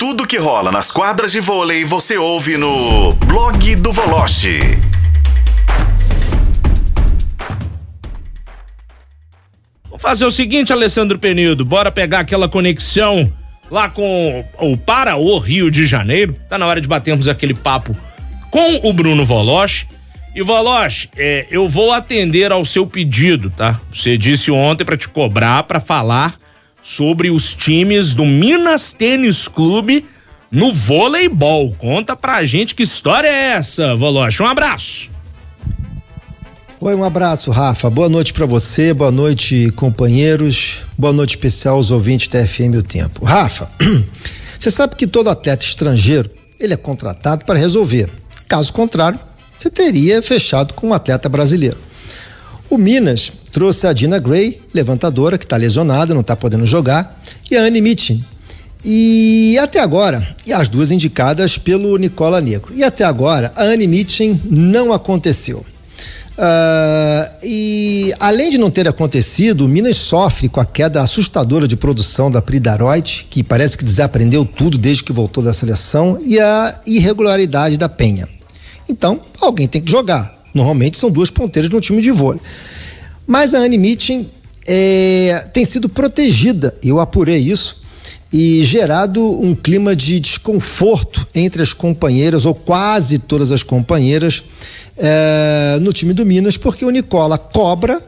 Tudo que rola nas quadras de vôlei você ouve no blog do Voloche. Vamos fazer o seguinte, Alessandro Penido, bora pegar aquela conexão lá com o para o Rio de Janeiro. Tá na hora de batermos aquele papo com o Bruno Voloche. E Voloche, é, eu vou atender ao seu pedido, tá? Você disse ontem para te cobrar para falar sobre os times do Minas Tênis Clube no voleibol. Conta pra gente que história é essa, Voloche. Um abraço. Oi, um abraço, Rafa. Boa noite para você, boa noite, companheiros. Boa noite especial aos ouvintes da FM O Tempo. Rafa, você sabe que todo atleta estrangeiro, ele é contratado para resolver. Caso contrário, você teria fechado com um atleta brasileiro. O Minas trouxe a Dina Gray, levantadora, que está lesionada, não está podendo jogar, e a Anne Mitchell. E até agora, e as duas indicadas pelo Nicola Negro. E até agora, a Anne Mitchell não aconteceu. Uh, e além de não ter acontecido, o Minas sofre com a queda assustadora de produção da Pridaroid, que parece que desaprendeu tudo desde que voltou da seleção, e a irregularidade da Penha. Então, alguém tem que jogar. Normalmente são duas ponteiras no time de vôlei. Mas a Anne Mitchell é, tem sido protegida, eu apurei isso, e gerado um clima de desconforto entre as companheiras, ou quase todas as companheiras, é, no time do Minas, porque o Nicola cobra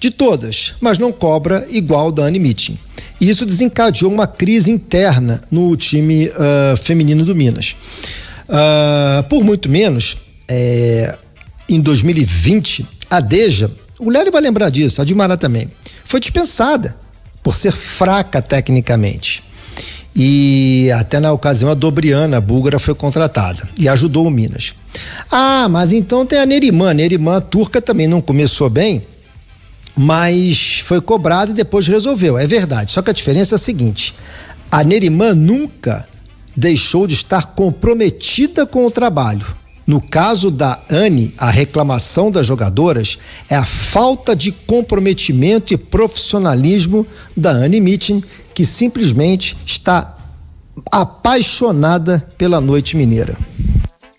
de todas, mas não cobra igual da Anne Mitchell. E isso desencadeou uma crise interna no time uh, feminino do Minas. Uh, por muito menos, é, em 2020, a Deja, o Léo vai lembrar disso, a Dilmara também, foi dispensada por ser fraca tecnicamente. E até na ocasião a Dobriana, a búlgara, foi contratada e ajudou o Minas. Ah, mas então tem a Nerimã. A a turca também não começou bem, mas foi cobrada e depois resolveu. É verdade. Só que a diferença é a seguinte: a Nerimã nunca deixou de estar comprometida com o trabalho. No caso da Anne, a reclamação das jogadoras é a falta de comprometimento e profissionalismo da Anne Mitchell, que simplesmente está apaixonada pela noite mineira.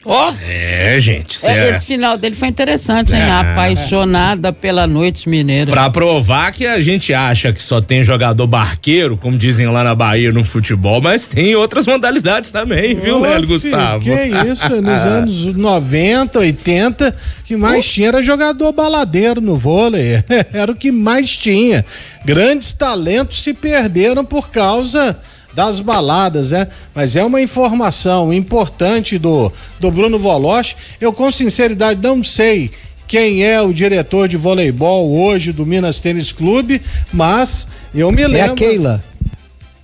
Ó. Oh. É, gente. É, esse final dele foi interessante, hein? É. Apaixonada pela noite mineira. Pra provar que a gente acha que só tem jogador barqueiro, como dizem lá na Bahia no futebol, mas tem outras modalidades também, oh, viu, Lélio Gustavo? Que isso, nos anos 90, 80, que mais oh. tinha era jogador baladeiro no vôlei. era o que mais tinha. Grandes talentos se perderam por causa das baladas, né? Mas é uma informação importante do, do Bruno Voloche. Eu, com sinceridade, não sei quem é o diretor de voleibol hoje do Minas Tênis Clube, mas eu me lembro. É a Keila.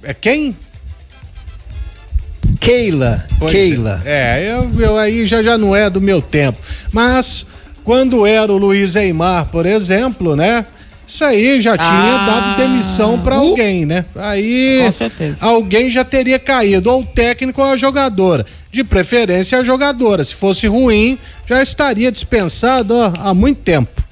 É quem? Keila. Pois Keila. É, é eu, eu aí já, já não é do meu tempo. Mas quando era o Luiz Eimar, por exemplo, né? Isso aí já tinha ah, dado demissão para uh, alguém, né? Aí com certeza. alguém já teria caído, ou o técnico ou a jogadora. De preferência a jogadora. Se fosse ruim, já estaria dispensado ó, há muito tempo.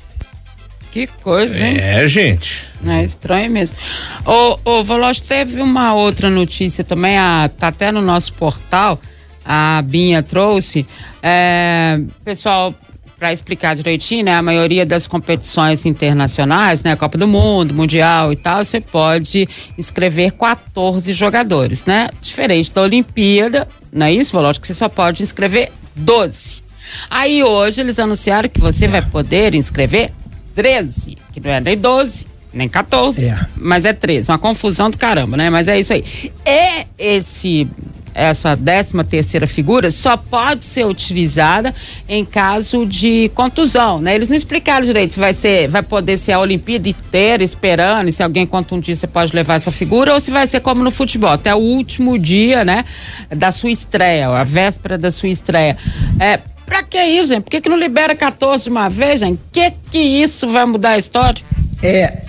Que coisa, hein? É, gente. É estranho mesmo. Ô, ô teve uma outra notícia também, a, tá até no nosso portal, a Binha trouxe. É, pessoal para explicar direitinho, né? A maioria das competições internacionais, né? Copa do Mundo, Mundial e tal, você pode inscrever 14 jogadores, né? Diferente da Olimpíada, não é isso, Lógico que você só pode inscrever 12. Aí hoje eles anunciaram que você vai poder inscrever 13, que não é nem 12, nem 14, é. mas é 13. Uma confusão do caramba, né? Mas é isso aí. E esse essa décima terceira figura só pode ser utilizada em caso de contusão, né? Eles não explicaram direito se vai ser, vai poder ser a Olimpíada inteira esperando, e se alguém contundir você pode levar essa figura, ou se vai ser como no futebol, até o último dia, né? Da sua estreia, a véspera da sua estreia. É, pra que isso, gente? Por que, que não libera 14 de uma vez, gente? Que que isso vai mudar a história? É,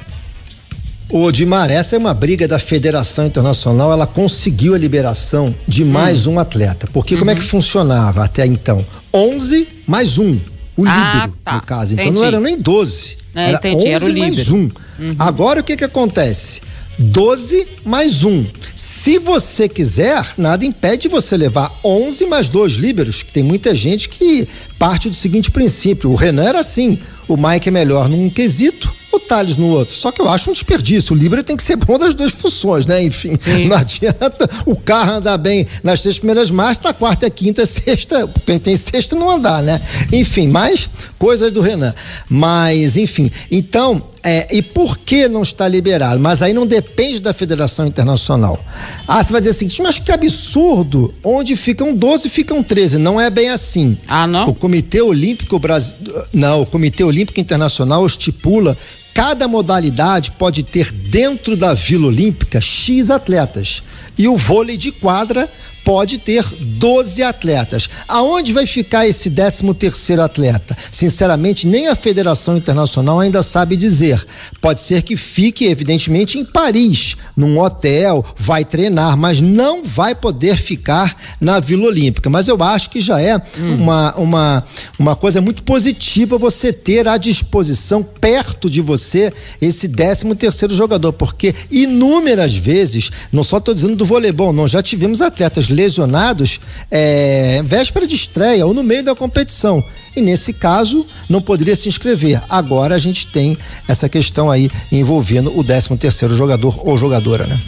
Ô, Dimar, essa é uma briga da Federação Internacional, ela conseguiu a liberação de mais hum. um atleta. Porque uhum. como é que uhum. funcionava até então? 11 mais um, o ah, líbero, tá. no caso. Então entendi. não era nem 12. É, era entendi, 11 era o mais um. Uhum. Agora o que que acontece? 12 mais um. Se você quiser, nada impede você levar 11 mais dois líberos, que tem muita gente que parte do seguinte princípio. O Renan era assim, o Mike é melhor num quesito, o Thales no outro. Só que eu acho um desperdício. O Líbero tem que ser bom das duas funções, né? Enfim, Sim. não adianta o carro andar bem nas três primeiras marchas, na quarta, quinta, sexta. Quem tem sexta não andar, né? Enfim, mais coisas do Renan. Mas, enfim, então, é, e por que não está liberado? Mas aí não depende da Federação Internacional. Ah, você vai dizer assim, mas que absurdo! Onde ficam 12, ficam 13. Não é bem assim. Ah, não? O Comitê Olímpico Brasil. Não, o Comitê Olímpico Internacional estipula Cada modalidade pode ter dentro da Vila Olímpica X atletas. E o vôlei de quadra pode ter 12 atletas. Aonde vai ficar esse 13 terceiro atleta? Sinceramente, nem a Federação Internacional ainda sabe dizer. Pode ser que fique, evidentemente, em Paris, num hotel, vai treinar, mas não vai poder ficar na Vila Olímpica. Mas eu acho que já é hum. uma, uma, uma coisa muito positiva você ter à disposição, perto de você, esse 13 terceiro jogador, porque inúmeras vezes, não só estou dizendo do voleibol, nós já tivemos atletas lesionados é, véspera de estreia ou no meio da competição. E nesse caso, não poderia se inscrever. Agora a gente tem essa questão aí envolvendo o 13 terceiro jogador ou jogadora, né?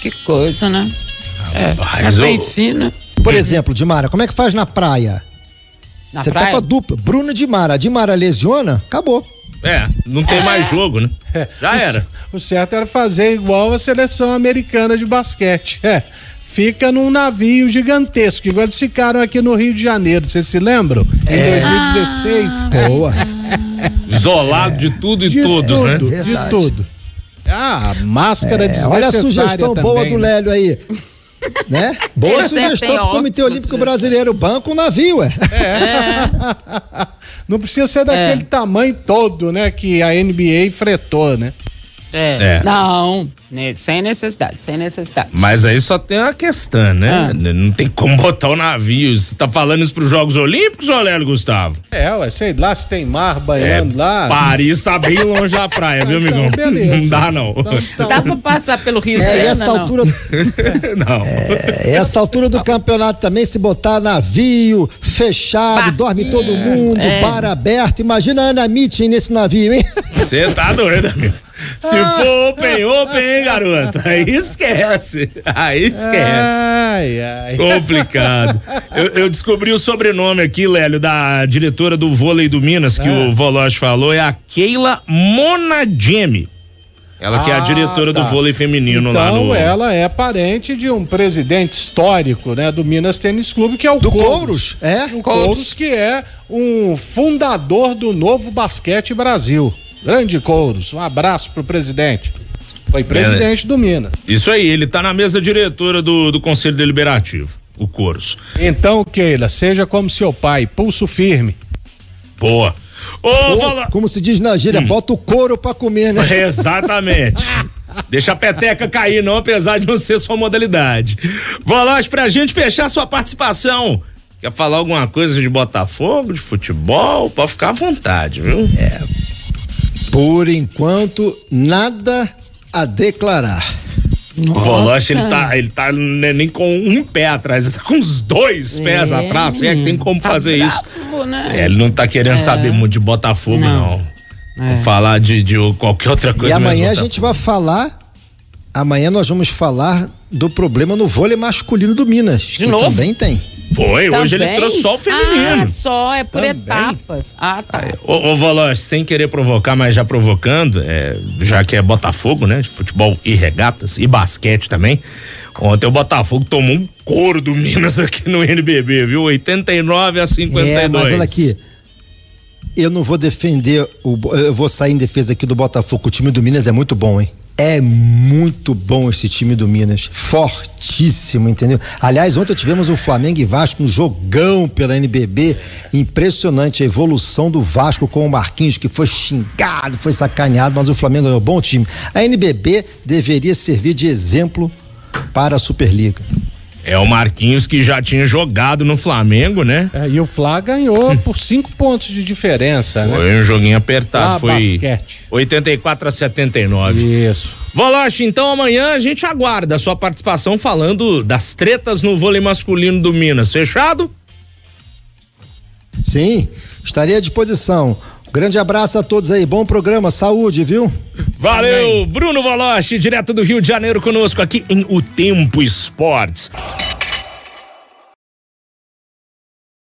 Que coisa, né? é, é bem fina. Por exemplo, Dimara, como é que faz na praia? Você tá com a dupla. Bruno Dimara. A Dimara lesiona, acabou. É, não tem é. mais jogo, né? É. Já era. O certo era fazer igual a seleção americana de basquete. É fica num navio gigantesco, igual eles ficaram aqui no Rio de Janeiro, vocês se lembram? Em é. 2016. Ah. Boa. Isolado é. de tudo e de todos, né? tudo, né? De tudo. Ah, máscara é. Olha a sugestão também, boa do né? Lélio aí. né? Boa sugestão do Comitê Olímpico Brasileiro, banco navio, é. é. Não precisa ser daquele é. tamanho todo, né, que a NBA fretou, né? É. é. Não, sem necessidade, sem necessidade. Mas aí só tem uma questão, né? Ah. Não tem como botar o navio. Você tá falando isso pros Jogos Olímpicos, Olélio Gustavo? É, ué, sei lá se tem mar banhando é, lá. Paris tá bem longe da praia, viu, então, amigão? Beleza. Não dá, não. Então, então... Dá pra passar pelo Rio é, Sena, essa altura. não. É, essa altura do campeonato também, se botar navio fechado, dorme todo mundo, é. bar aberto. Imagina a Ana Mitchell nesse navio, hein? Você tá doido, amigo. Se for open, open, hein, garoto? Aí esquece. Aí esquece. Ai, ai. Complicado. Eu, eu, descobri o sobrenome aqui, Lélio, da diretora do vôlei do Minas, que ah. o Voloche falou, é a Keila Monagemi. Ela ah, que é a ah, diretora tá. do vôlei feminino então, lá no. Então ela é parente de um presidente histórico, né, do Minas Tênis Clube, que é o do Couros. Couros. É? O Couros. Couros, que é um fundador do novo basquete Brasil. Grande Couros, um abraço pro presidente. Foi presidente é, do Minas. Isso aí, ele tá na mesa diretora do, do Conselho Deliberativo, o Couros. Então, Keila, seja como seu pai, pulso firme. Boa. Ô, fala... Como se diz na gíria, hum. bota o couro pra comer, né? Exatamente. Deixa a peteca cair, não, apesar de não ser sua modalidade. Volante, pra gente fechar sua participação. Quer falar alguma coisa de Botafogo, de futebol? Pode ficar à vontade, viu? É, por enquanto, nada a declarar. Nossa. O Voloche, ele tá, ele tá nem com um pé atrás, ele tá com os dois pés é, atrás. É que tem como tá fazer bravo, isso. Né? É, ele não tá querendo é. saber muito de Botafogo, não. não. É. Vou falar de, de qualquer outra coisa. E amanhã a gente vai falar. Amanhã nós vamos falar do problema no vôlei masculino do Minas. De que novo? também tem. Foi, Também? hoje ele trouxe só o feminino. Ah, só, é por Também. etapas. Ah, tá. ô, ô sem querer provocar, mas já provocando, é, já que é Botafogo, né? De futebol e regatas, e basquete também. Ontem o Botafogo tomou um couro do Minas aqui no NBB, viu? 89 a 52. É, mas olha aqui. Eu não vou defender, o, eu vou sair em defesa aqui do Botafogo. O time do Minas é muito bom, hein? É muito bom esse time do Minas, fortíssimo, entendeu? Aliás, ontem tivemos o Flamengo e Vasco, um jogão pela NBB, impressionante a evolução do Vasco com o Marquinhos, que foi xingado, foi sacaneado, mas o Flamengo é um bom time. A NBB deveria servir de exemplo para a Superliga. É o Marquinhos que já tinha jogado no Flamengo, né? É, e o Flá ganhou por cinco pontos de diferença, foi né? Foi um joguinho apertado, Flá foi basquete. 84 a 79. Isso. Voloche, então amanhã a gente aguarda a sua participação falando das tretas no vôlei masculino do Minas. Fechado? Sim, estaria à disposição. Grande abraço a todos aí, bom programa, saúde, viu? Valeu, Bruno Voloche, direto do Rio de Janeiro conosco aqui em O Tempo Esportes.